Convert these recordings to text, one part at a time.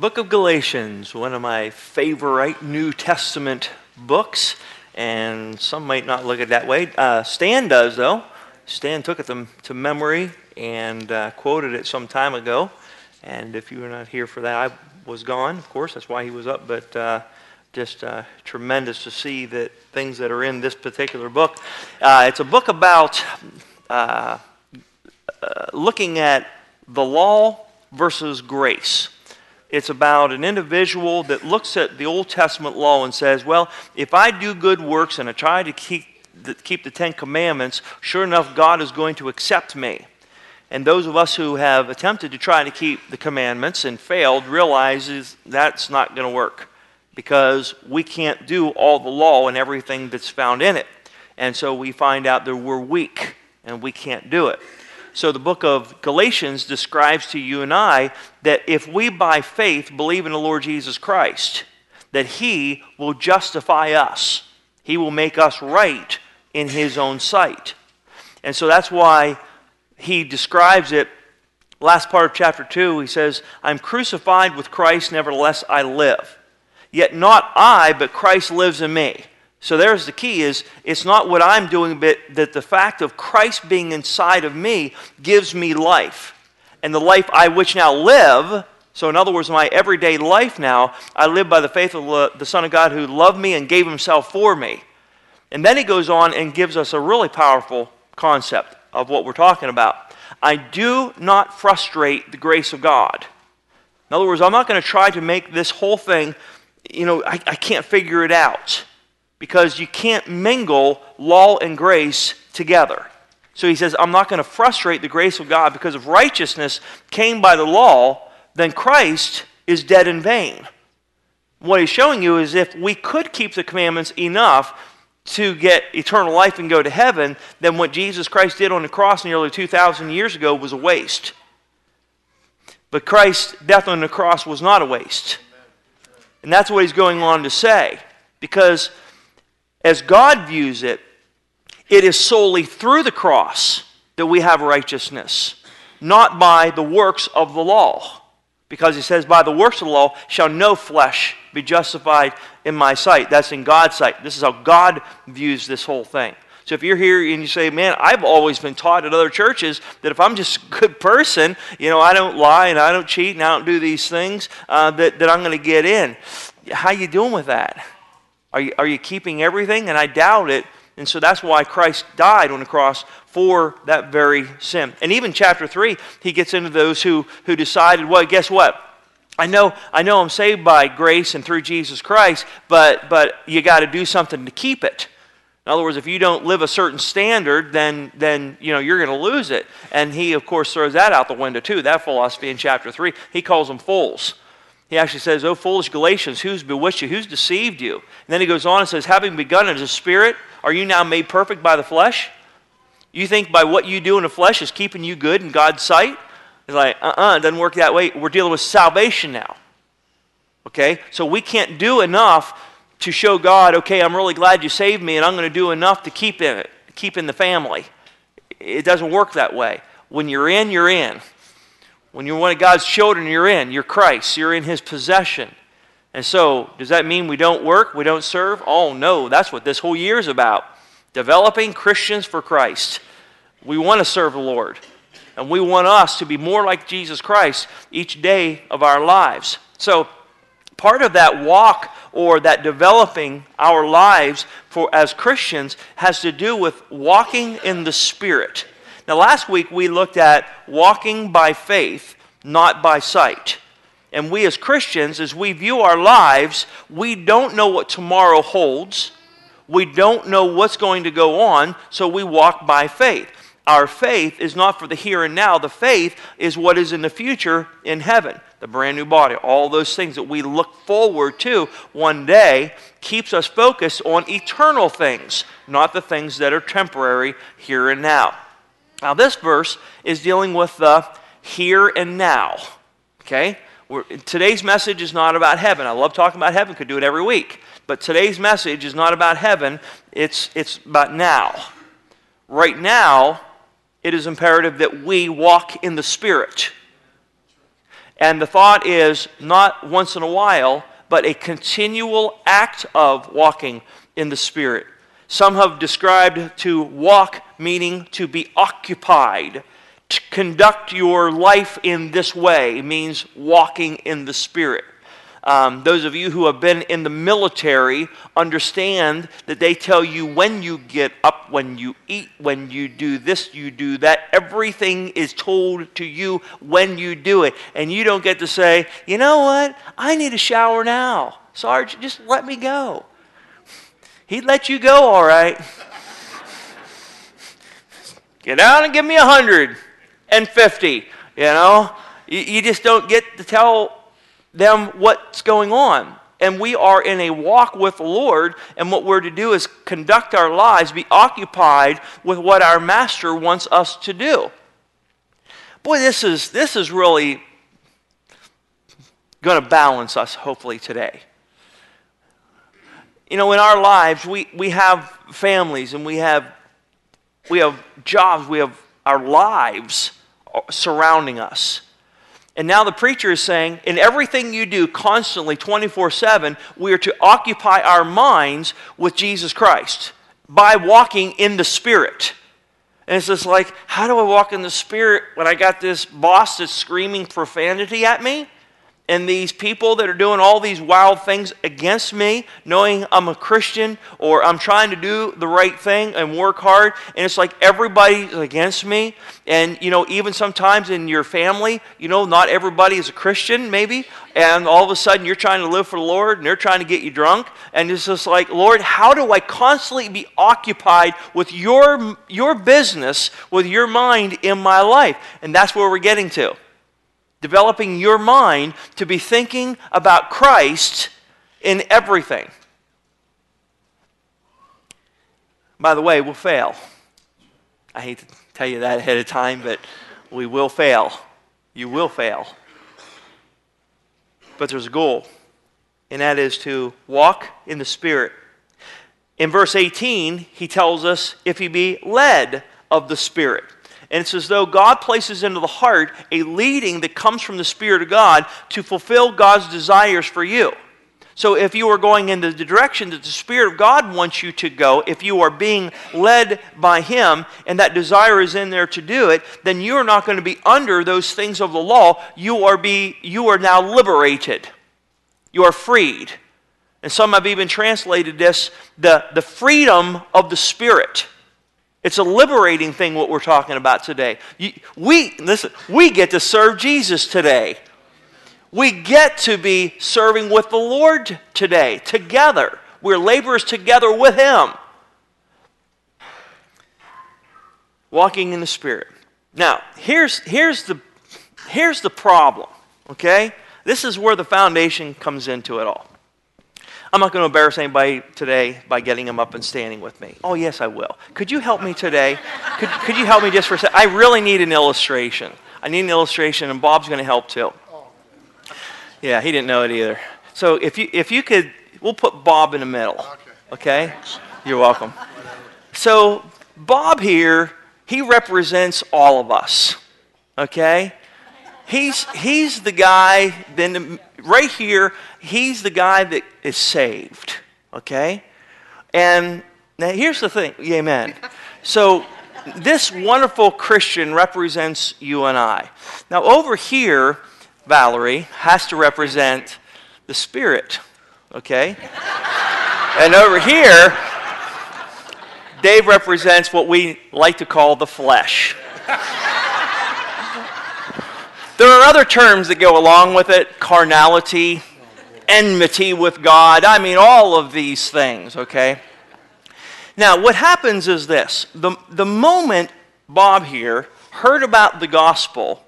Book of Galatians, one of my favorite New Testament books, and some might not look at it that way. Uh, Stan does, though. Stan took it to, to memory and uh, quoted it some time ago. And if you were not here for that, I was gone, of course. That's why he was up. But uh, just uh, tremendous to see that things that are in this particular book. Uh, it's a book about uh, looking at the law versus grace. It's about an individual that looks at the Old Testament law and says, well, if I do good works and I try to keep the, keep the Ten Commandments, sure enough, God is going to accept me. And those of us who have attempted to try to keep the commandments and failed realizes that's not going to work because we can't do all the law and everything that's found in it. And so we find out that we're weak and we can't do it. So the book of Galatians describes to you and I that if we by faith believe in the Lord Jesus Christ, that he will justify us. He will make us right in his own sight. And so that's why he describes it last part of chapter 2 he says i'm crucified with christ nevertheless i live yet not i but christ lives in me so there's the key is it's not what I'm doing, but that the fact of Christ being inside of me gives me life. And the life I which now live, so in other words, my everyday life now, I live by the faith of the Son of God who loved me and gave himself for me. And then he goes on and gives us a really powerful concept of what we're talking about. I do not frustrate the grace of God. In other words, I'm not going to try to make this whole thing, you know, I, I can't figure it out because you can't mingle law and grace together. So he says, I'm not going to frustrate the grace of God because if righteousness came by the law, then Christ is dead in vain. What he's showing you is if we could keep the commandments enough to get eternal life and go to heaven, then what Jesus Christ did on the cross nearly 2,000 years ago was a waste. But Christ's death on the cross was not a waste. And that's what he's going on to say. Because as God views it, it is solely through the cross that we have righteousness, not by the works of the law. Because he says, By the works of the law shall no flesh be justified in my sight. That's in God's sight. This is how God views this whole thing. So if you're here and you say, Man, I've always been taught at other churches that if I'm just a good person, you know, I don't lie and I don't cheat and I don't do these things, uh, that, that I'm going to get in. How you doing with that? Are you, are you keeping everything? And I doubt it. And so that's why Christ died on the cross for that very sin. And even chapter 3, he gets into those who, who decided, well, guess what? I know, I know I'm saved by grace and through Jesus Christ, but, but you got to do something to keep it. In other words, if you don't live a certain standard, then, then you know, you're going to lose it. And he, of course, throws that out the window, too, that philosophy in chapter 3. He calls them fools. He actually says, Oh, foolish Galatians, who's bewitched you? Who's deceived you? And then he goes on and says, Having begun as a spirit, are you now made perfect by the flesh? You think by what you do in the flesh is keeping you good in God's sight? It's like, uh uh-uh, uh, it doesn't work that way. We're dealing with salvation now. Okay? So we can't do enough to show God, okay, I'm really glad you saved me and I'm going to do enough to keep in it, keep in the family. It doesn't work that way. When you're in, you're in. When you're one of God's children, you're in. You're Christ. You're in His possession. And so, does that mean we don't work? We don't serve? Oh, no. That's what this whole year is about. Developing Christians for Christ. We want to serve the Lord. And we want us to be more like Jesus Christ each day of our lives. So, part of that walk or that developing our lives for as Christians has to do with walking in the Spirit. Now, last week we looked at walking by faith, not by sight. And we as Christians, as we view our lives, we don't know what tomorrow holds. We don't know what's going to go on, so we walk by faith. Our faith is not for the here and now. The faith is what is in the future in heaven, the brand new body. All those things that we look forward to one day keeps us focused on eternal things, not the things that are temporary here and now. Now, this verse is dealing with the here and now. Okay? We're, today's message is not about heaven. I love talking about heaven, could do it every week. But today's message is not about heaven, it's, it's about now. Right now, it is imperative that we walk in the Spirit. And the thought is not once in a while, but a continual act of walking in the Spirit. Some have described to walk meaning to be occupied. To conduct your life in this way means walking in the Spirit. Um, those of you who have been in the military understand that they tell you when you get up, when you eat, when you do this, you do that. Everything is told to you when you do it. And you don't get to say, you know what? I need a shower now. Sarge, just let me go. He'd let you go, all right. Get out and give me a hundred and fifty. You know, you, you just don't get to tell them what's going on. And we are in a walk with the Lord, and what we're to do is conduct our lives, be occupied with what our Master wants us to do. Boy, this is, this is really going to balance us, hopefully, today. You know, in our lives, we, we have families and we have, we have jobs, we have our lives surrounding us. And now the preacher is saying, in everything you do constantly, 24 7, we are to occupy our minds with Jesus Christ by walking in the Spirit. And it's just like, how do I walk in the Spirit when I got this boss that's screaming profanity at me? And these people that are doing all these wild things against me, knowing I'm a Christian or I'm trying to do the right thing and work hard, and it's like everybody's against me. And, you know, even sometimes in your family, you know, not everybody is a Christian, maybe, and all of a sudden you're trying to live for the Lord and they're trying to get you drunk. And it's just like, Lord, how do I constantly be occupied with your, your business, with your mind in my life? And that's where we're getting to developing your mind to be thinking about Christ in everything. By the way, we'll fail. I hate to tell you that ahead of time, but we will fail. You will fail. But there's a goal, and that is to walk in the Spirit. In verse 18, he tells us if he be led of the Spirit. And it's as though God places into the heart a leading that comes from the Spirit of God to fulfill God's desires for you. So if you are going in the direction that the Spirit of God wants you to go, if you are being led by Him and that desire is in there to do it, then you are not going to be under those things of the law. You are, be, you are now liberated. You are freed. And some have even translated this the, the freedom of the Spirit. It's a liberating thing what we're talking about today. We listen, we get to serve Jesus today. We get to be serving with the Lord today together. We're laborers together with him. Walking in the spirit. Now, here's here's the here's the problem, okay? This is where the foundation comes into it all. I'm not going to embarrass anybody today by getting them up and standing with me. Oh, yes, I will. Could you help me today? Could, could you help me just for a second? I really need an illustration. I need an illustration, and Bob's going to help too. Yeah, he didn't know it either. So if you, if you could, we'll put Bob in the middle. Okay? You're welcome. So Bob here, he represents all of us. Okay? He's, he's the guy, then right here, he's the guy that is saved. Okay? And now here's the thing. Amen. So this wonderful Christian represents you and I. Now over here, Valerie has to represent the Spirit. Okay? and over here, Dave represents what we like to call the flesh. There are other terms that go along with it carnality, enmity with God. I mean, all of these things, okay? Now, what happens is this the, the moment Bob here heard about the gospel,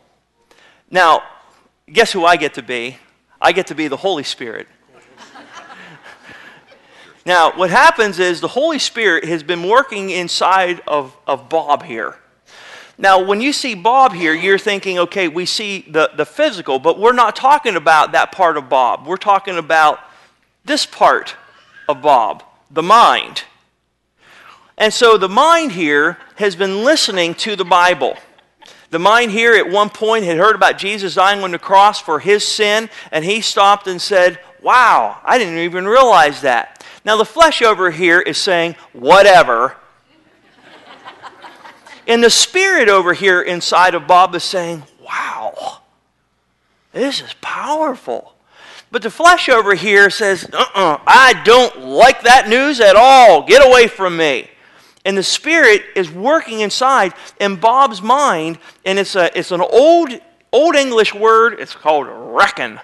now, guess who I get to be? I get to be the Holy Spirit. now, what happens is the Holy Spirit has been working inside of, of Bob here. Now, when you see Bob here, you're thinking, okay, we see the, the physical, but we're not talking about that part of Bob. We're talking about this part of Bob, the mind. And so the mind here has been listening to the Bible. The mind here at one point had heard about Jesus dying on the cross for his sin, and he stopped and said, Wow, I didn't even realize that. Now, the flesh over here is saying, Whatever. And the spirit over here inside of Bob is saying, Wow, this is powerful. But the flesh over here says, uh uh-uh, uh I don't like that news at all. Get away from me. And the Spirit is working inside in Bob's mind, and it's, a, it's an old, old English word. It's called reckon.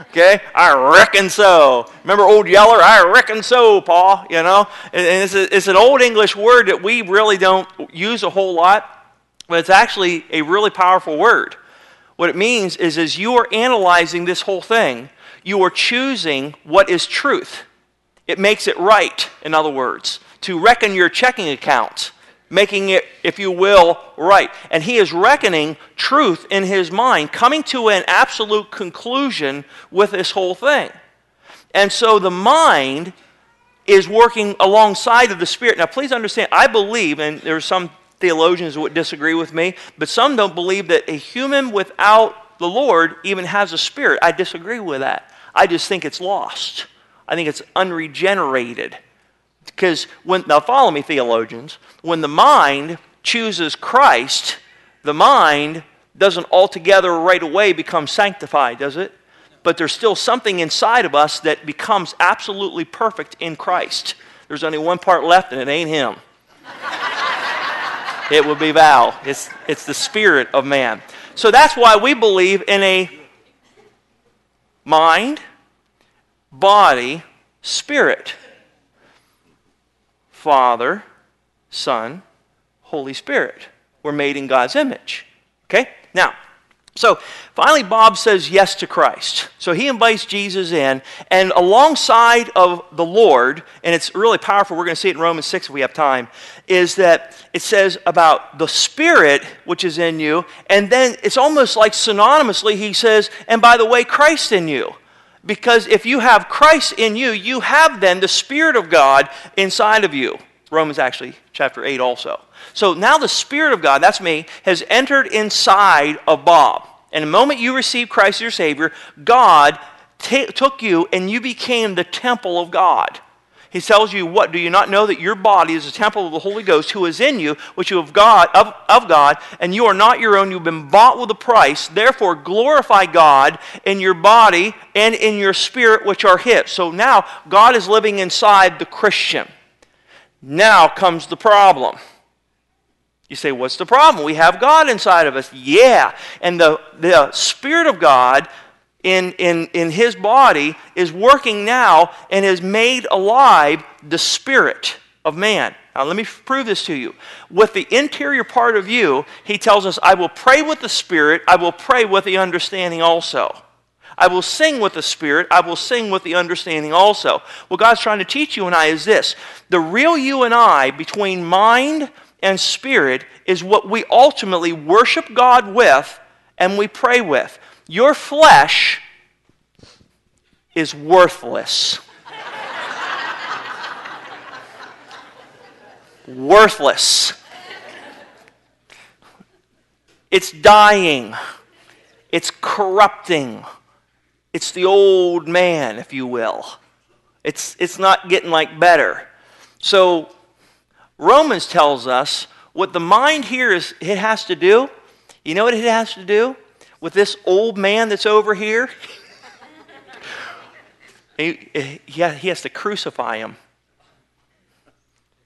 Okay? I reckon so. Remember Old Yeller? I reckon so, Paul. You know? And, and it's, a, it's an old English word that we really don't use a whole lot, but it's actually a really powerful word. What it means is, as you are analyzing this whole thing, you are choosing what is truth. It makes it right, in other words to reckon your checking account, making it, if you will, right. And he is reckoning truth in his mind, coming to an absolute conclusion with this whole thing. And so the mind is working alongside of the spirit. Now, please understand, I believe, and there are some theologians who would disagree with me, but some don't believe that a human without the Lord even has a spirit. I disagree with that. I just think it's lost. I think it's unregenerated. Because when, now follow me, theologians, when the mind chooses Christ, the mind doesn't altogether right away become sanctified, does it? But there's still something inside of us that becomes absolutely perfect in Christ. There's only one part left, and it ain't Him. it would be Val. It's, it's the spirit of man. So that's why we believe in a mind, body, spirit. Father, Son, Holy Spirit. We're made in God's image. Okay? Now, so finally, Bob says yes to Christ. So he invites Jesus in, and alongside of the Lord, and it's really powerful, we're going to see it in Romans 6 if we have time, is that it says about the Spirit which is in you, and then it's almost like synonymously, he says, and by the way, Christ in you. Because if you have Christ in you, you have then the Spirit of God inside of you. Romans actually, chapter 8 also. So now the Spirit of God, that's me, has entered inside of Bob. And the moment you receive Christ as your Savior, God t- took you and you became the temple of God. He tells you, What? Do you not know that your body is a temple of the Holy Ghost who is in you, which you have God, of, of God, and you are not your own? You've been bought with a price. Therefore, glorify God in your body and in your spirit, which are His. So now God is living inside the Christian. Now comes the problem. You say, What's the problem? We have God inside of us. Yeah. And the, the Spirit of God in, in, in his body is working now and has made alive the spirit of man. Now, let me prove this to you. With the interior part of you, he tells us, I will pray with the spirit, I will pray with the understanding also. I will sing with the spirit, I will sing with the understanding also. What God's trying to teach you and I is this the real you and I, between mind and spirit, is what we ultimately worship God with and we pray with. Your flesh is worthless. worthless. It's dying. It's corrupting. It's the old man, if you will. It's, it's not getting like better. So Romans tells us what the mind here is it has to do. You know what it has to do? With this old man that's over here? he, he has to crucify him.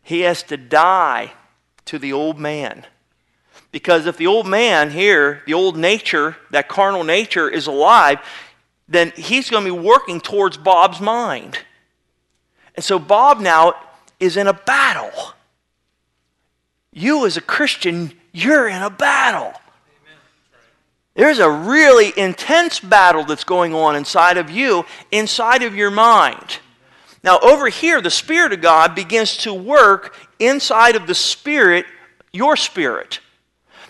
He has to die to the old man. Because if the old man here, the old nature, that carnal nature, is alive, then he's going to be working towards Bob's mind. And so Bob now is in a battle. You, as a Christian, you're in a battle. There's a really intense battle that's going on inside of you, inside of your mind. Now, over here, the Spirit of God begins to work inside of the Spirit, your spirit.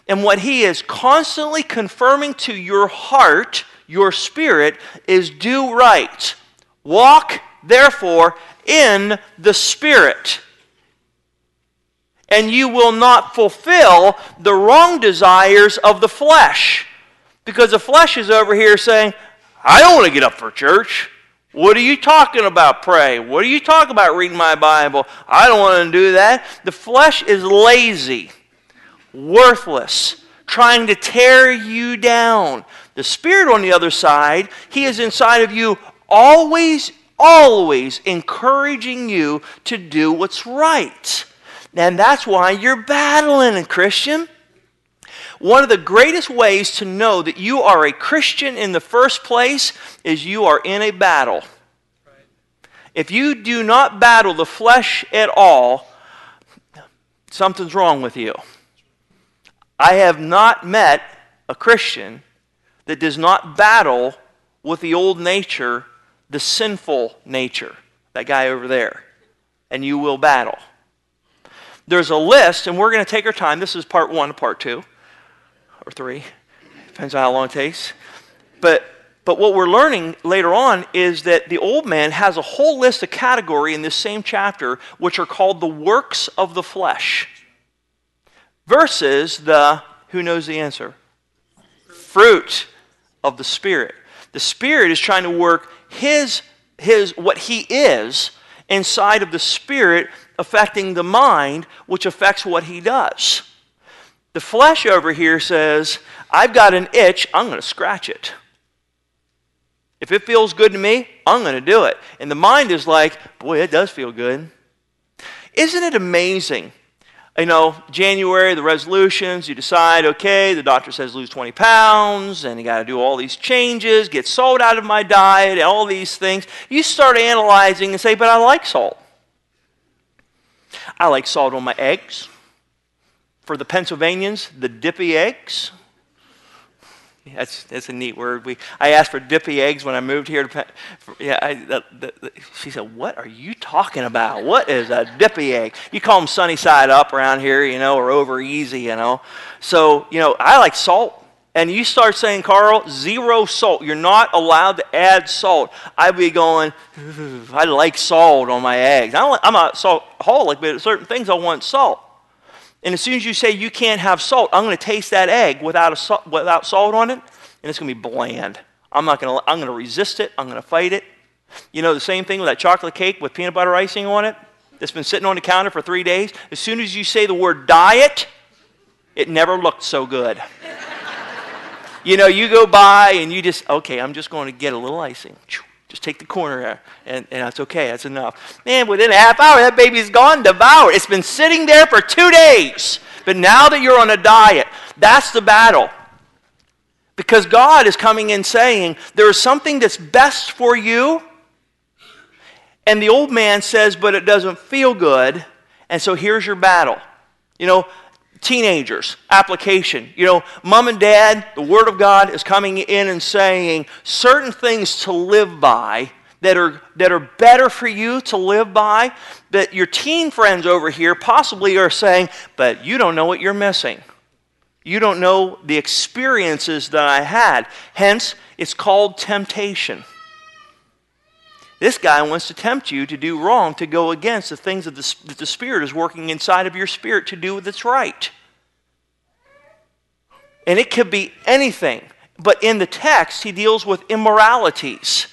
And what He is constantly confirming to your heart, your spirit, is do right. Walk, therefore, in the Spirit. and you will not fulfill the wrong desires of the flesh. Because the flesh is over here saying, I don't want to get up for church. What are you talking about, pray? What are you talking about, reading my Bible? I don't want to do that. The flesh is lazy, worthless, trying to tear you down. The Spirit, on the other side, He is inside of you always, always encouraging you to do what's right. And that's why you're battling, Christian. One of the greatest ways to know that you are a Christian in the first place is you are in a battle. If you do not battle the flesh at all, something's wrong with you. I have not met a Christian that does not battle with the old nature, the sinful nature, that guy over there. And you will battle. There's a list, and we're going to take our time. This is part one, part two, or three. Depends on how long it takes. But, but what we're learning later on is that the old man has a whole list of category in this same chapter, which are called the works of the flesh, versus the, who knows the answer? Fruit of the Spirit. The Spirit is trying to work his, his what he is inside of the Spirit affecting the mind, which affects what he does. The flesh over here says, I've got an itch, I'm going to scratch it. If it feels good to me, I'm going to do it. And the mind is like, boy, it does feel good. Isn't it amazing you know, January, the resolutions, you decide, okay, the doctor says lose 20 pounds, and you got to do all these changes, get salt out of my diet, and all these things. You start analyzing and say, but I like salt. I like salt on my eggs. For the Pennsylvanians, the dippy eggs. That's, that's a neat word. We, I asked for dippy eggs when I moved here. To, yeah, I, the, the, the, she said, "What are you talking about? What is a dippy egg? You call them sunny side up around here, you know, or over easy, you know." So, you know, I like salt. And you start saying, Carl, zero salt. You're not allowed to add salt. I'd be going, I like salt on my eggs. I am a saltaholic, but certain things I want salt. And as soon as you say you can't have salt, I'm going to taste that egg without, a, without salt on it, and it's going to be bland. I'm not going to, I'm going to resist it. I'm going to fight it. You know, the same thing with that chocolate cake with peanut butter icing on it that's been sitting on the counter for three days. As soon as you say the word diet, it never looked so good. you know, you go by and you just, okay, I'm just going to get a little icing. Just take the corner there, and, and that's okay. That's enough. Man, within a half hour, that baby's gone devoured. It's been sitting there for two days. But now that you're on a diet, that's the battle. Because God is coming in saying, there is something that's best for you. And the old man says, but it doesn't feel good. And so here's your battle. You know, teenagers, application. You know, mom and dad, the Word of God is coming in and saying certain things to live by that are, that are better for you to live by that your teen friends over here possibly are saying, but you don't know what you're missing. You don't know the experiences that I had. Hence, it's called temptation. This guy wants to tempt you to do wrong, to go against the things that the, that the Spirit is working inside of your spirit to do that's right. And it could be anything. But in the text, he deals with immoralities.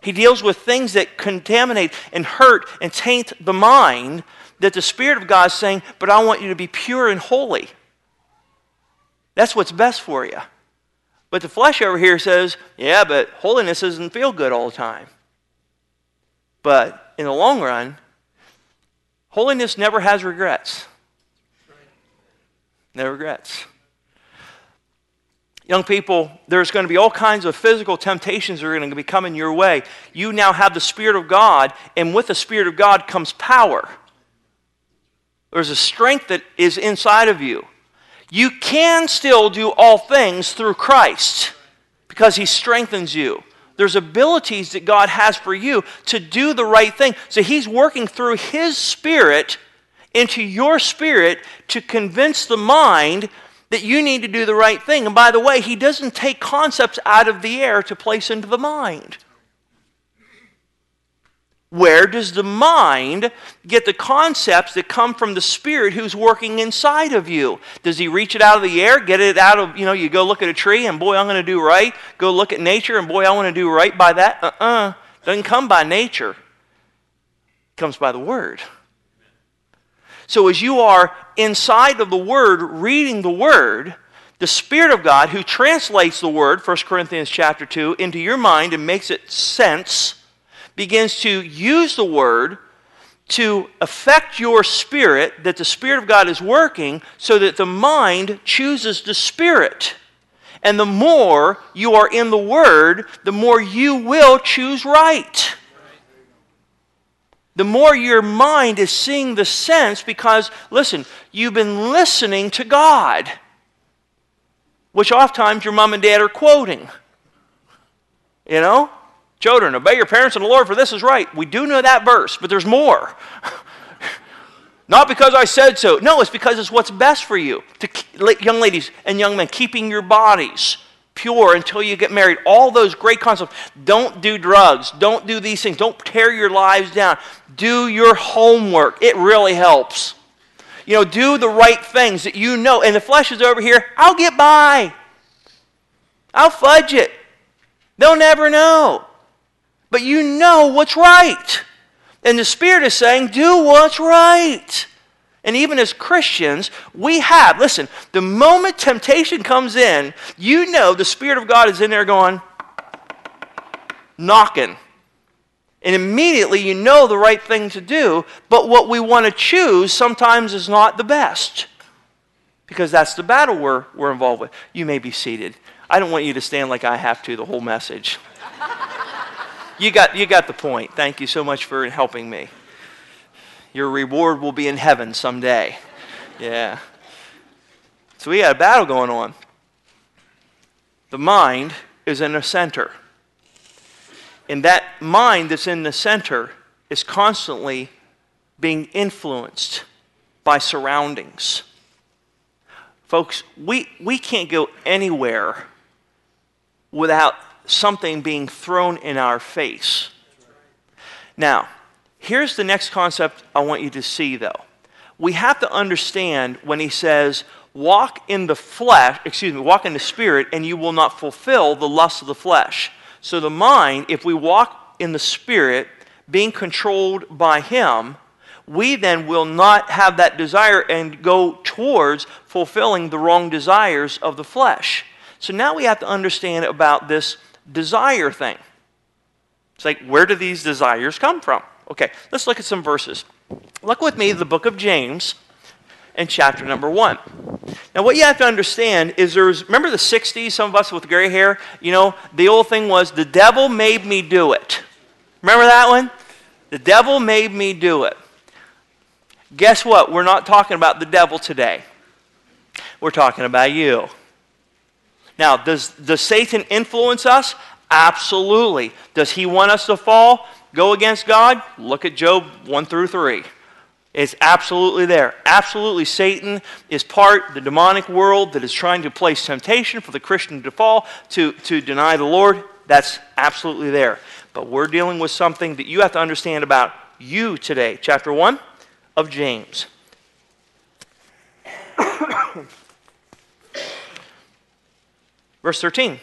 He deals with things that contaminate and hurt and taint the mind that the Spirit of God is saying, but I want you to be pure and holy. That's what's best for you. But the flesh over here says, yeah, but holiness doesn't feel good all the time. But in the long run, holiness never has regrets. No regrets. Young people, there's going to be all kinds of physical temptations that are going to be coming your way. You now have the Spirit of God, and with the Spirit of God comes power. There's a strength that is inside of you. You can still do all things through Christ because He strengthens you. There's abilities that God has for you to do the right thing. So He's working through His Spirit into your spirit to convince the mind that you need to do the right thing. And by the way, he doesn't take concepts out of the air to place into the mind. Where does the mind get the concepts that come from the Spirit who's working inside of you? Does he reach it out of the air, get it out of, you know, you go look at a tree and boy, I'm going to do right. Go look at nature and boy, I want to do right by that. Uh uh-uh. uh. Doesn't come by nature, it comes by the Word. So as you are inside of the Word, reading the Word, the Spirit of God who translates the Word, 1 Corinthians chapter 2, into your mind and makes it sense begins to use the word to affect your spirit, that the Spirit of God is working, so that the mind chooses the Spirit. And the more you are in the Word, the more you will choose right. The more your mind is seeing the sense because, listen, you've been listening to God, which oftentimes your mom and dad are quoting. You know? Children, obey your parents in the Lord, for this is right. We do know that verse, but there's more. Not because I said so. No, it's because it's what's best for you. To, young ladies and young men, keeping your bodies pure until you get married. All those great concepts. Don't do drugs. Don't do these things. Don't tear your lives down. Do your homework. It really helps. You know, do the right things that you know. And the flesh is over here. I'll get by. I'll fudge it. They'll never know but you know what's right. And the Spirit is saying, do what's right. And even as Christians, we have, listen, the moment temptation comes in, you know the Spirit of God is in there going, knocking. And immediately you know the right thing to do, but what we want to choose sometimes is not the best. Because that's the battle we're, we're involved with. You may be seated. I don't want you to stand like I have to the whole message you got, you got the point. Thank you so much for helping me. Your reward will be in heaven someday. Yeah. So we got a battle going on. The mind is in the center. And that mind that's in the center is constantly being influenced by surroundings. Folks, we, we can't go anywhere without something being thrown in our face. Now, here's the next concept I want you to see, though. We have to understand when he says, walk in the flesh, excuse me, walk in the spirit, and you will not fulfill the lust of the flesh. So the mind, if we walk in the spirit, being controlled by him, we then will not have that desire and go towards fulfilling the wrong desires of the flesh. So now we have to understand about this desire thing. It's like, where do these desires come from? Okay, let's look at some verses. Look with me the book of James and chapter number one. Now, what you have to understand is there's, remember the 60s, some of us with gray hair? You know, the old thing was, the devil made me do it. Remember that one? The devil made me do it. Guess what? We're not talking about the devil today. We're talking about you. Now, does, does Satan influence us? Absolutely. Does he want us to fall, go against God? Look at Job 1 through 3. It's absolutely there. Absolutely, Satan is part the demonic world that is trying to place temptation for the Christian to fall, to, to deny the Lord. That's absolutely there. But we're dealing with something that you have to understand about you today. Chapter 1 of James. Verse 13.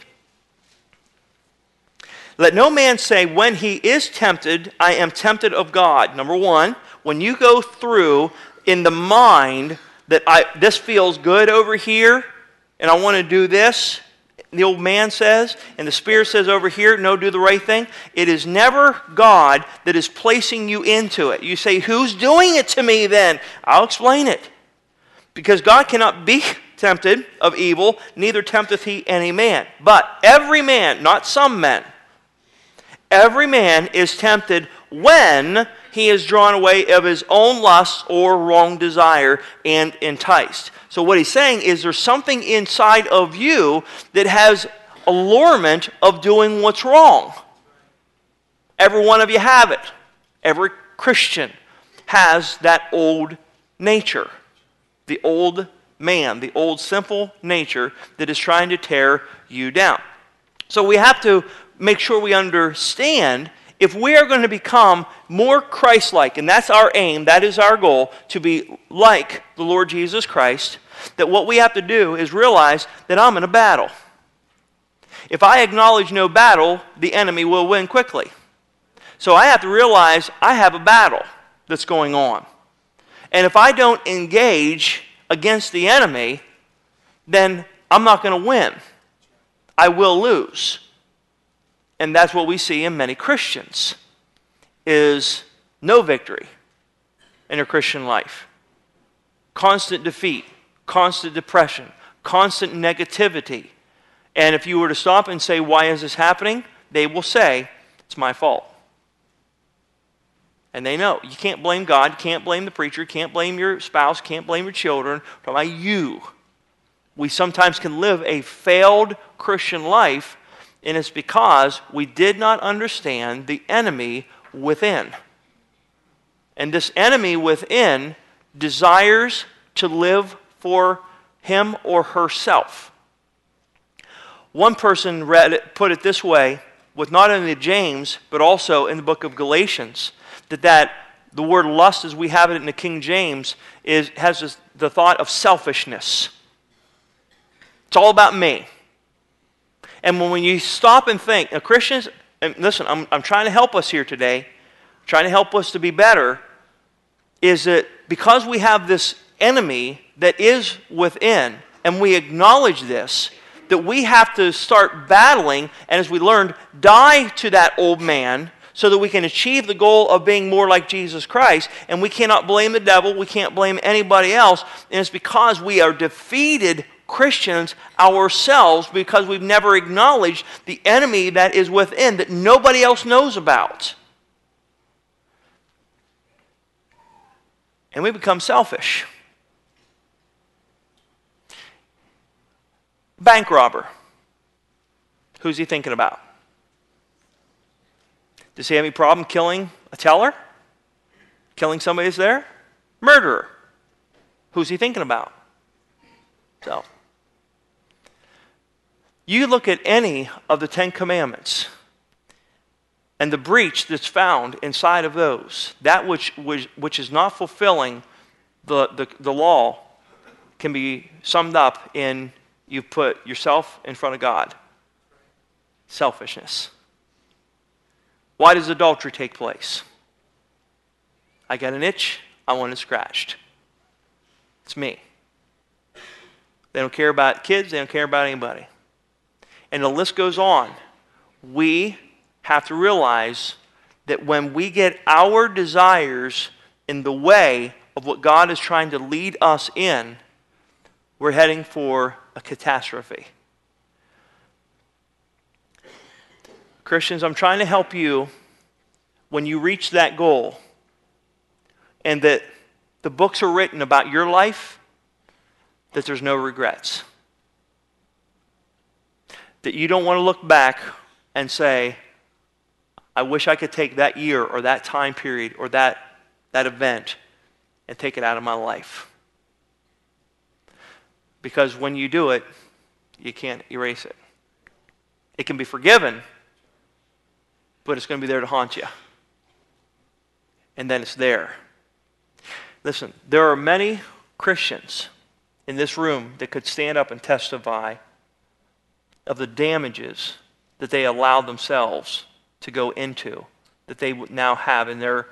Let no man say, when he is tempted, I am tempted of God. Number one, when you go through in the mind that I, this feels good over here, and I want to do this, the old man says, and the Spirit says over here, no, do the right thing. It is never God that is placing you into it. You say, who's doing it to me then? I'll explain it. Because God cannot be tempted of evil, neither tempteth he any man. But every man, not some men, every man is tempted when he is drawn away of his own lust or wrong desire and enticed. So, what he's saying is there's something inside of you that has allurement of doing what's wrong. Every one of you have it. Every Christian has that old nature, the old man, the old simple nature that is trying to tear you down. So we have to make sure we understand if we are going to become more Christ like, and that's our aim, that is our goal, to be like the Lord Jesus Christ, that what we have to do is realize that I'm in a battle. If I acknowledge no battle, the enemy will win quickly. So I have to realize I have a battle that's going on. And if I don't engage against the enemy, then I'm not going to win. I will lose. And that's what we see in many Christians is no victory in a Christian life. Constant defeat, constant depression, constant negativity. And if you were to stop and say, Why is this happening? they will say, It's my fault. And they know. You can't blame God, can't blame the preacher, can't blame your spouse, can't blame your children. Talk about you. We sometimes can live a failed Christian life, and it's because we did not understand the enemy within. And this enemy within desires to live for him or herself. One person read it, put it this way, with not only James, but also in the book of Galatians that, that the word lust, as we have it in the King James, is, has this, the thought of selfishness. It's all about me. And when you stop and think, now Christians, and listen, I'm, I'm trying to help us here today, trying to help us to be better, is that because we have this enemy that is within, and we acknowledge this, that we have to start battling, and as we learned, die to that old man so that we can achieve the goal of being more like Jesus Christ. And we cannot blame the devil, we can't blame anybody else. And it's because we are defeated Christians ourselves because we've never acknowledged the enemy that is within that nobody else knows about. And we become selfish. Bank robber. Who's he thinking about? Does he have any problem killing a teller? Killing somebody who's there? Murderer. Who's he thinking about? So, you look at any of the Ten Commandments and the breach that's found inside of those, that which, which, which is not fulfilling the, the, the law, can be summed up in you've put yourself in front of God. Selfishness. Why does adultery take place? I got an itch, I want it scratched. It's me. They don't care about kids, they don't care about anybody. And the list goes on. We have to realize that when we get our desires in the way of what God is trying to lead us in, we're heading for a catastrophe. Christians, I'm trying to help you when you reach that goal and that the books are written about your life, that there's no regrets. That you don't want to look back and say, I wish I could take that year or that time period or that, that event and take it out of my life. Because when you do it, you can't erase it. It can be forgiven, but it's going to be there to haunt you. And then it's there. Listen, there are many Christians in this room that could stand up and testify of the damages that they allowed themselves to go into, that they now have in their,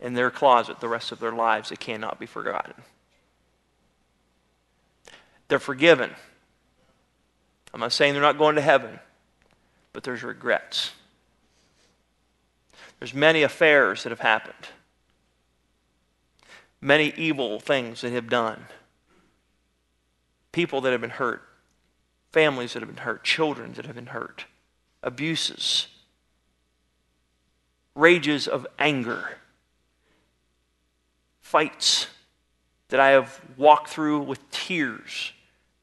in their closet the rest of their lives that cannot be forgotten. They're forgiven. I'm not saying they're not going to heaven, but there's regrets. There's many affairs that have happened, many evil things that have done, people that have been hurt, families that have been hurt, children that have been hurt, abuses, rages of anger, fights that I have walked through with tears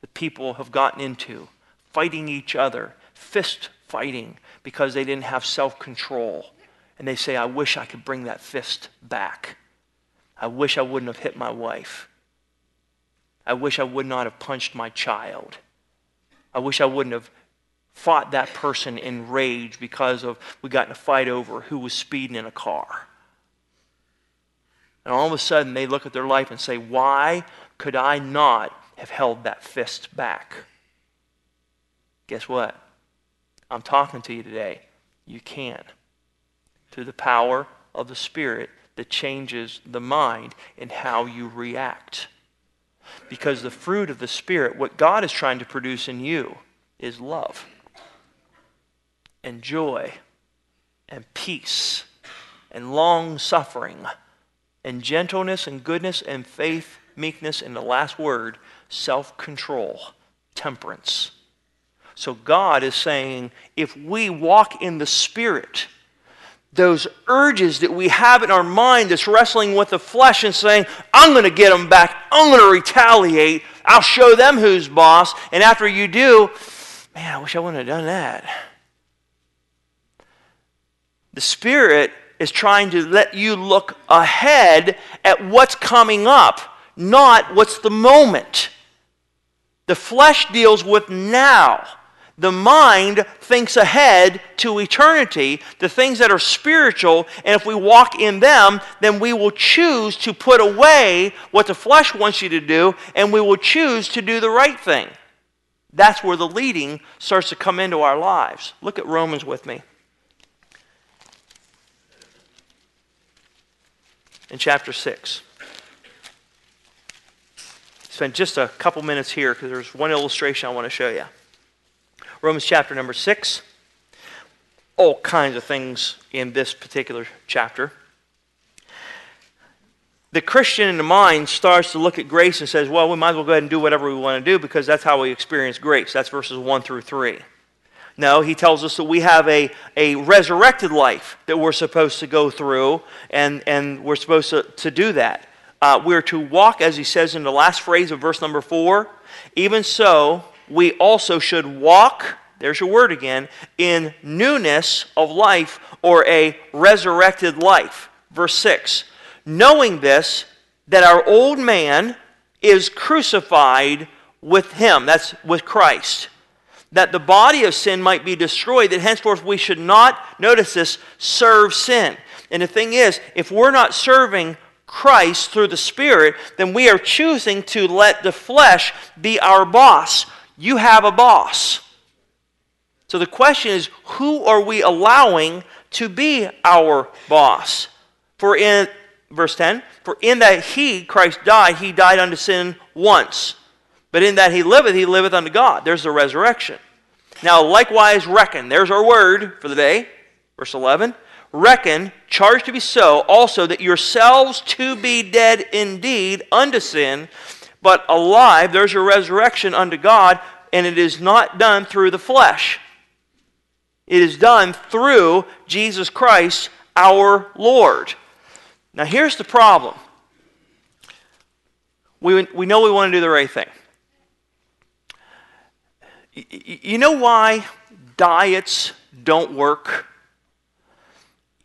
that people have gotten into, fighting each other, fist fighting because they didn't have self control and they say, I wish I could bring that fist back. I wish I wouldn't have hit my wife. I wish I would not have punched my child. I wish I wouldn't have fought that person in rage because of we got in a fight over who was speeding in a car. And all of a sudden they look at their life and say, Why could I not have held that fist back? Guess what? I'm talking to you today. You can. Through the power of the Spirit that changes the mind and how you react. Because the fruit of the Spirit, what God is trying to produce in you, is love and joy and peace and long suffering and gentleness and goodness and faith, meekness, and the last word, self control, temperance. So God is saying if we walk in the Spirit, those urges that we have in our mind that's wrestling with the flesh and saying, I'm going to get them back, I'm going to retaliate, I'll show them who's boss. And after you do, man, I wish I wouldn't have done that. The Spirit is trying to let you look ahead at what's coming up, not what's the moment. The flesh deals with now. The mind thinks ahead to eternity, the things that are spiritual, and if we walk in them, then we will choose to put away what the flesh wants you to do, and we will choose to do the right thing. That's where the leading starts to come into our lives. Look at Romans with me. In chapter 6 spend just a couple minutes here because there's one illustration I want to show you. Romans chapter number 6. All kinds of things in this particular chapter. The Christian in the mind starts to look at grace and says, well, we might as well go ahead and do whatever we want to do because that's how we experience grace. That's verses 1 through 3. No, he tells us that we have a, a resurrected life that we're supposed to go through, and, and we're supposed to, to do that. Uh, we're to walk, as he says in the last phrase of verse number four, even so, we also should walk, there's your word again, in newness of life or a resurrected life. Verse 6 Knowing this, that our old man is crucified with him, that's with Christ, that the body of sin might be destroyed, that henceforth we should not, notice this, serve sin. And the thing is, if we're not serving Christ through the Spirit, then we are choosing to let the flesh be our boss. You have a boss. So the question is who are we allowing to be our boss? For in verse 10, for in that he, Christ, died, he died unto sin once. But in that he liveth, he liveth unto God. There's the resurrection. Now, likewise, reckon. There's our word for the day. Verse 11 reckon, charge to be so, also that yourselves to be dead indeed unto sin, but alive, there's your resurrection unto God, and it is not done through the flesh. It is done through Jesus Christ, our Lord. Now, here's the problem. We, we know we want to do the right thing. You know why diets don't work?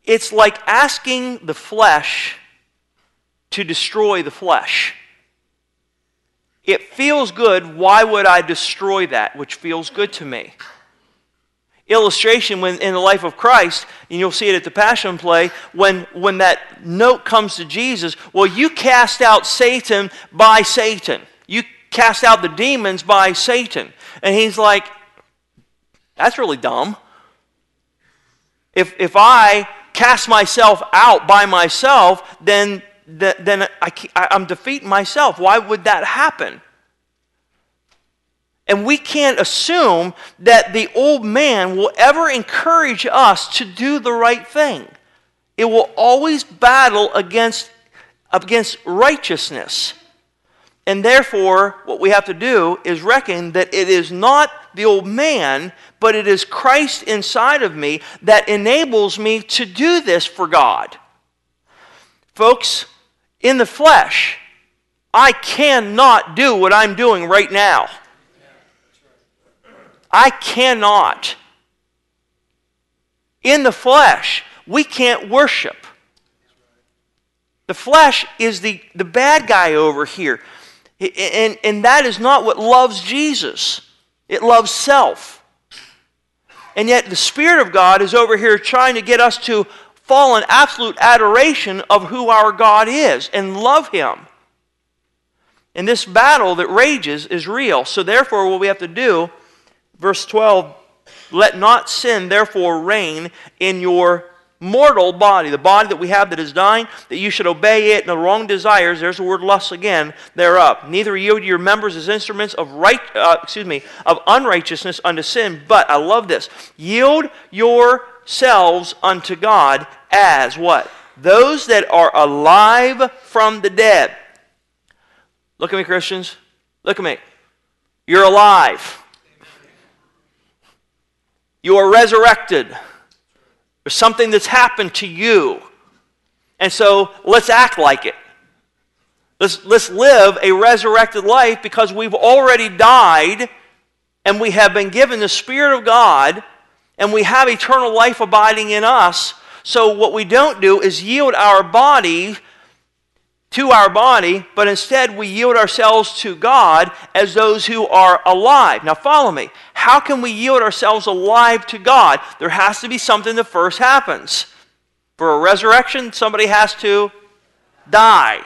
It's like asking the flesh to destroy the flesh. It feels good. Why would I destroy that which feels good to me? Illustration when in the life of Christ, and you'll see it at the Passion Play, when, when that note comes to Jesus, well, you cast out Satan by Satan. You cast out the demons by Satan. And he's like, that's really dumb. If, if I cast myself out by myself, then, then I, I'm defeating myself. Why would that happen? And we can't assume that the old man will ever encourage us to do the right thing. It will always battle against, against righteousness. And therefore, what we have to do is reckon that it is not the old man, but it is Christ inside of me that enables me to do this for God. Folks, in the flesh, I cannot do what I'm doing right now. I cannot. In the flesh, we can't worship. The flesh is the, the bad guy over here. And, and that is not what loves Jesus. It loves self. And yet the Spirit of God is over here trying to get us to fall in absolute adoration of who our God is and love Him. And this battle that rages is real. So, therefore, what we have to do, verse 12, let not sin therefore reign in your mortal body, the body that we have that is dying, that you should obey it in the wrong desires. There's the word lust again thereof. Neither yield your members as instruments of right, uh, excuse me, of unrighteousness unto sin. But I love this: yield yourselves unto God as what? Those that are alive from the dead. Look at me, Christians. Look at me. You're alive. You are resurrected. There's something that's happened to you. And so let's act like it. Let's, let's live a resurrected life because we've already died and we have been given the Spirit of God and we have eternal life abiding in us. So, what we don't do is yield our body to our body, but instead we yield ourselves to God as those who are alive. Now, follow me. How can we yield ourselves alive to God? There has to be something that first happens. For a resurrection, somebody has to die.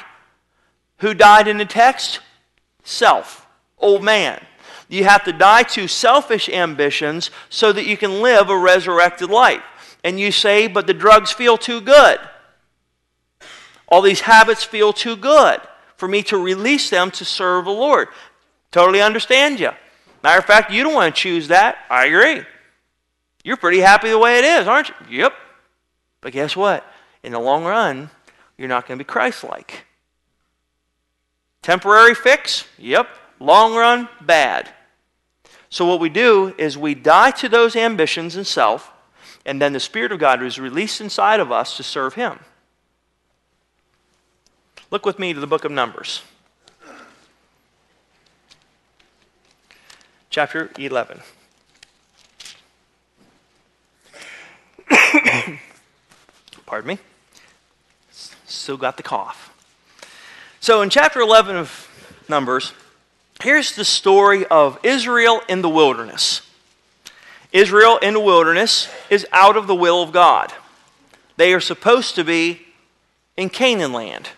Who died in the text? Self, old man. You have to die to selfish ambitions so that you can live a resurrected life. And you say, but the drugs feel too good. All these habits feel too good for me to release them to serve the Lord. Totally understand you. Matter of fact, you don't want to choose that. I agree. You're pretty happy the way it is, aren't you? Yep. But guess what? In the long run, you're not going to be Christ like. Temporary fix? Yep. Long run? Bad. So, what we do is we die to those ambitions and self, and then the Spirit of God is released inside of us to serve Him. Look with me to the book of Numbers. Chapter 11. Pardon me. Still got the cough. So, in chapter 11 of Numbers, here's the story of Israel in the wilderness. Israel in the wilderness is out of the will of God. They are supposed to be in Canaan land.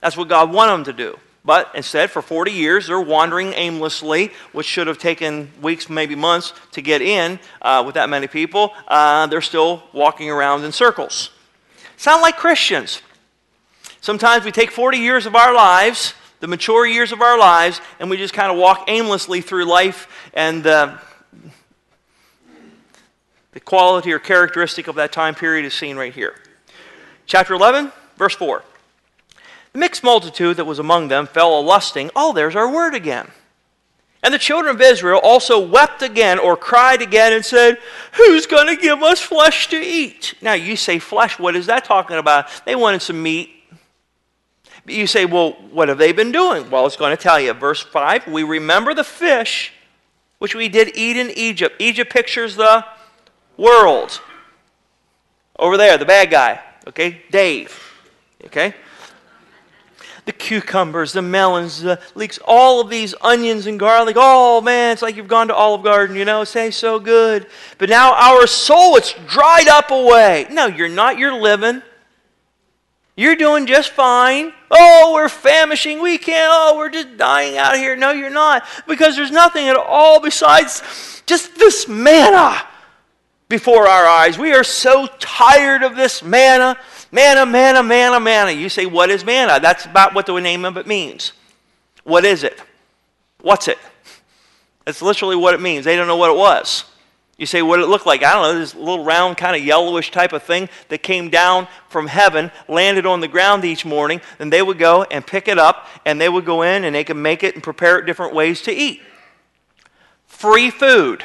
That's what God wanted them to do. But instead, for 40 years, they're wandering aimlessly, which should have taken weeks, maybe months to get in uh, with that many people. Uh, they're still walking around in circles. Sound like Christians. Sometimes we take 40 years of our lives, the mature years of our lives, and we just kind of walk aimlessly through life, and uh, the quality or characteristic of that time period is seen right here. Chapter 11, verse 4. The mixed multitude that was among them fell a lusting. Oh, there's our word again. And the children of Israel also wept again or cried again and said, Who's going to give us flesh to eat? Now, you say flesh, what is that talking about? They wanted some meat. But You say, Well, what have they been doing? Well, it's going to tell you. Verse 5 We remember the fish which we did eat in Egypt. Egypt pictures the world. Over there, the bad guy, okay? Dave, okay? the cucumbers, the melons, the leeks, all of these onions and garlic. Oh man, it's like you've gone to Olive Garden, you know, it tastes so good. But now our soul, it's dried up away. No, you're not. You're living. You're doing just fine. Oh, we're famishing. We can't. Oh, we're just dying out here. No, you're not. Because there's nothing at all besides just this manna before our eyes. We are so tired of this manna Manna, manna, manna, manna. You say, what is manna? That's about what the name of it means. What is it? What's it? That's literally what it means. They don't know what it was. You say, what did it look like? I don't know, this little round, kind of yellowish type of thing that came down from heaven, landed on the ground each morning, and they would go and pick it up, and they would go in and they could make it and prepare it different ways to eat. Free food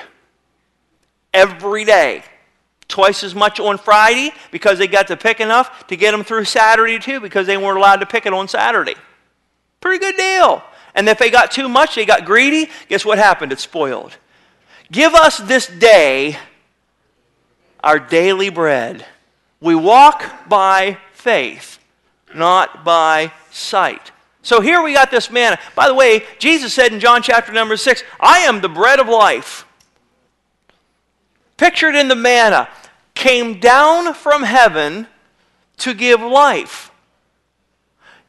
every day twice as much on Friday because they got to pick enough to get them through Saturday too because they weren't allowed to pick it on Saturday. Pretty good deal. And if they got too much, they got greedy, guess what happened? It spoiled. Give us this day our daily bread. We walk by faith, not by sight. So here we got this manna. By the way, Jesus said in John chapter number 6, I am the bread of life. Pictured in the manna, came down from heaven to give life.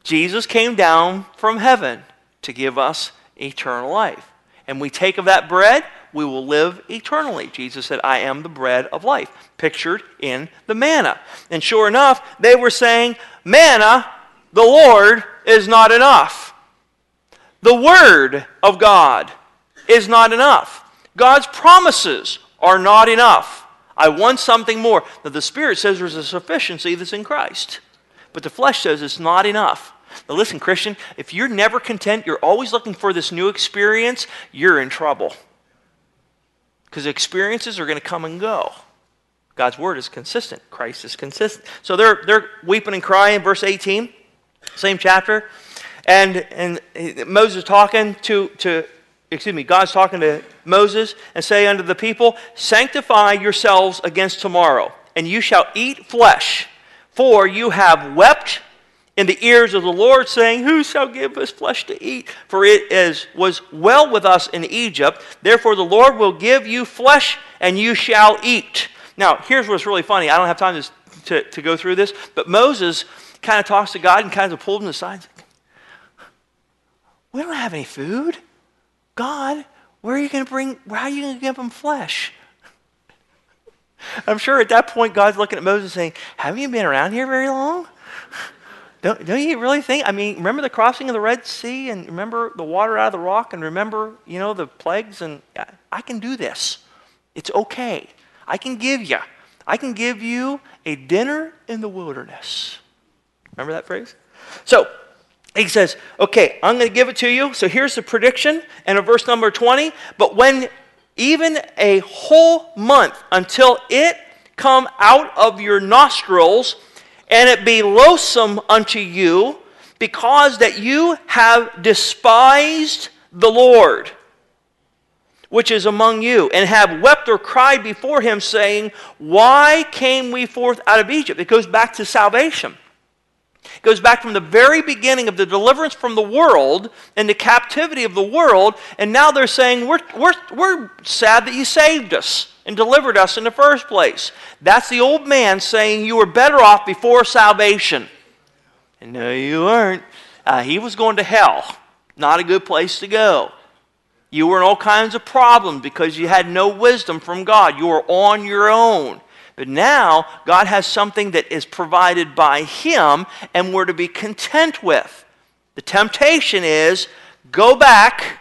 Jesus came down from heaven to give us eternal life. And we take of that bread, we will live eternally. Jesus said, I am the bread of life, pictured in the manna. And sure enough, they were saying, Manna, the Lord, is not enough. The Word of God is not enough. God's promises are not enough. I want something more. Now, the Spirit says there's a sufficiency that's in Christ, but the flesh says it's not enough. Now, listen, Christian, if you're never content, you're always looking for this new experience, you're in trouble. Because experiences are going to come and go. God's word is consistent. Christ is consistent. So they're, they're weeping and crying, verse 18, same chapter. And, and uh, Moses talking to, to, excuse me, God's talking to Moses and say unto the people, Sanctify yourselves against tomorrow, and you shall eat flesh, for you have wept in the ears of the Lord, saying, Who shall give us flesh to eat? For it is, was well with us in Egypt. Therefore, the Lord will give you flesh, and you shall eat. Now, here's what's really funny. I don't have time to, to, to go through this, but Moses kind of talks to God and kind of pulls him aside. We don't have any food. God, where are you going to bring, how are you going to give them flesh? I'm sure at that point God's looking at Moses saying, Haven't you been around here very long? Don't, don't you really think? I mean, remember the crossing of the Red Sea and remember the water out of the rock and remember, you know, the plagues? And I, I can do this. It's okay. I can give you. I can give you a dinner in the wilderness. Remember that phrase? So he says, okay, I'm going to give it to you. So here's the prediction and a verse number 20. But when even a whole month until it come out of your nostrils, and it be loathsome unto you, because that you have despised the Lord, which is among you, and have wept or cried before him, saying, Why came we forth out of Egypt? It goes back to salvation. Goes back from the very beginning of the deliverance from the world and the captivity of the world, and now they're saying, We're, we're, we're sad that you saved us and delivered us in the first place. That's the old man saying you were better off before salvation. And no, you weren't. Uh, he was going to hell. Not a good place to go. You were in all kinds of problems because you had no wisdom from God. You were on your own. But now, God has something that is provided by Him and we're to be content with. The temptation is go back.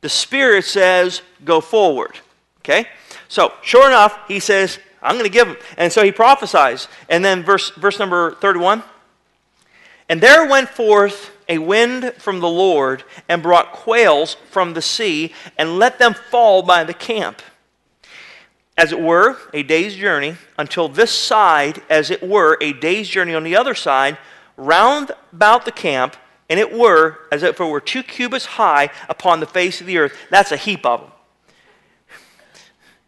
The Spirit says go forward. Okay? So, sure enough, he says, I'm going to give him. And so he prophesies. And then verse, verse number 31 And there went forth a wind from the Lord and brought quails from the sea and let them fall by the camp. As it were, a day's journey, until this side, as it were, a day's journey on the other side, round about the camp, and it were, as if it were two cubits high upon the face of the earth. That's a heap of them.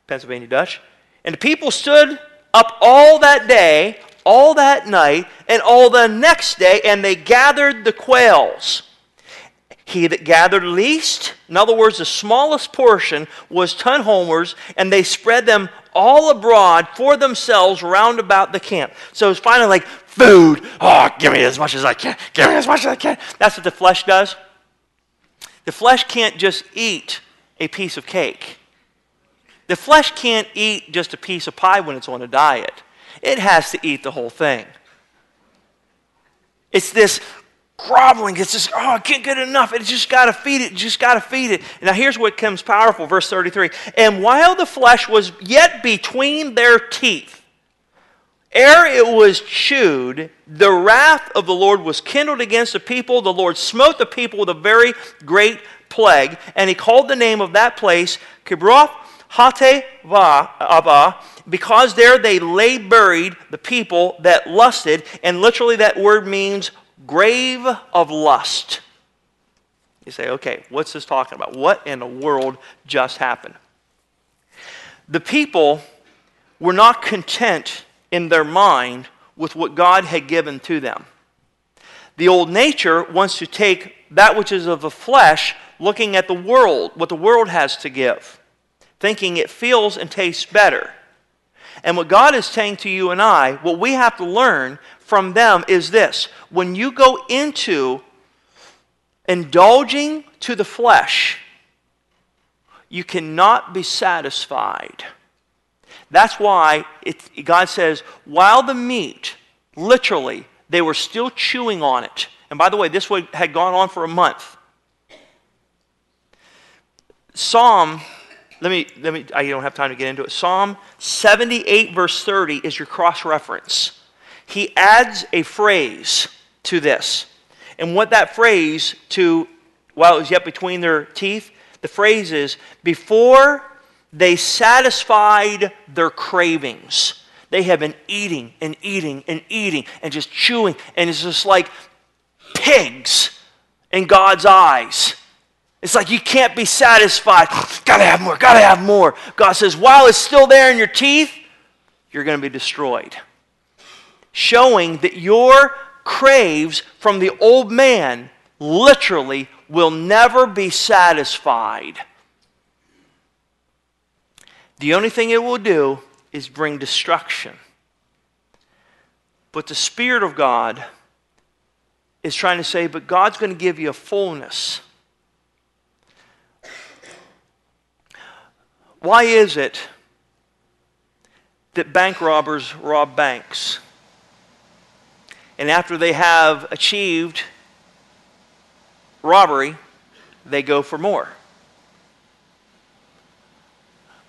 Pennsylvania Dutch. And the people stood up all that day, all that night, and all the next day, and they gathered the quails. He that gathered least, in other words, the smallest portion, was ten homers, and they spread them all abroad for themselves round about the camp. So it's finally like, food. Oh, give me as much as I can. Give me as much as I can. That's what the flesh does. The flesh can't just eat a piece of cake. The flesh can't eat just a piece of pie when it's on a diet, it has to eat the whole thing. It's this groveling. It's just, oh, I can't get enough. It's just got to feed it. Just got to feed it. Now, here's what comes powerful verse 33. And while the flesh was yet between their teeth, ere it was chewed, the wrath of the Lord was kindled against the people. The Lord smote the people with a very great plague, and he called the name of that place Kibroth Hattaavah, uh, because there they lay buried the people that lusted, and literally that word means grave of lust. You say, okay, what's this talking about? What in the world just happened? The people were not content in their mind with what God had given to them. The old nature wants to take that which is of the flesh, looking at the world, what the world has to give thinking it feels and tastes better. And what God is saying to you and I, what we have to learn from them is this when you go into indulging to the flesh, you cannot be satisfied. That's why it, God says, while the meat, literally, they were still chewing on it. And by the way, this had gone on for a month. Psalm, let me, let me, I don't have time to get into it. Psalm 78, verse 30 is your cross reference. He adds a phrase to this. And what that phrase to, while it was yet between their teeth, the phrase is, before they satisfied their cravings. They have been eating and eating and eating and just chewing, and it's just like pigs in God's eyes. It's like you can't be satisfied. Gotta have more, gotta have more. God says, while it's still there in your teeth, you're to be destroyed. Showing that your craves from the old man literally will never be satisfied. The only thing it will do is bring destruction. But the Spirit of God is trying to say, but God's going to give you a fullness. Why is it that bank robbers rob banks? And after they have achieved robbery, they go for more.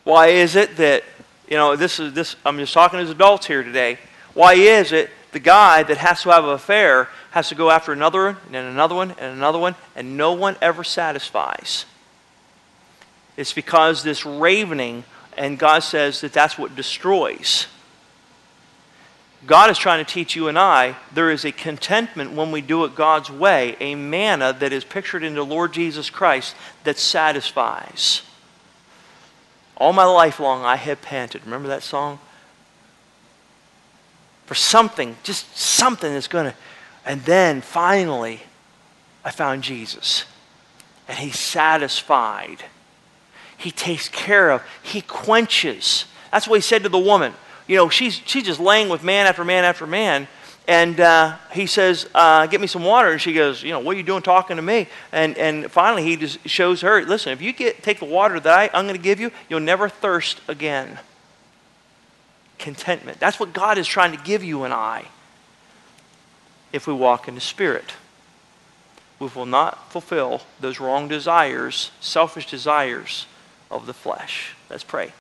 Why is it that, you know, this is this I'm just talking as adults here today. Why is it the guy that has to have an affair has to go after another one and another one and another one and no one ever satisfies? It's because this ravening and God says that that's what destroys. God is trying to teach you and I there is a contentment when we do it God's way, a manna that is pictured in the Lord Jesus Christ that satisfies. All my life long I have panted. Remember that song? For something, just something that's going to. And then finally, I found Jesus. And He's satisfied. He takes care of, He quenches. That's what He said to the woman. You know, she's, she's just laying with man after man after man. And uh, he says, uh, Get me some water. And she goes, You know, what are you doing talking to me? And, and finally, he just shows her, Listen, if you get, take the water that I, I'm going to give you, you'll never thirst again. Contentment. That's what God is trying to give you and I if we walk in the Spirit. We will not fulfill those wrong desires, selfish desires of the flesh. Let's pray.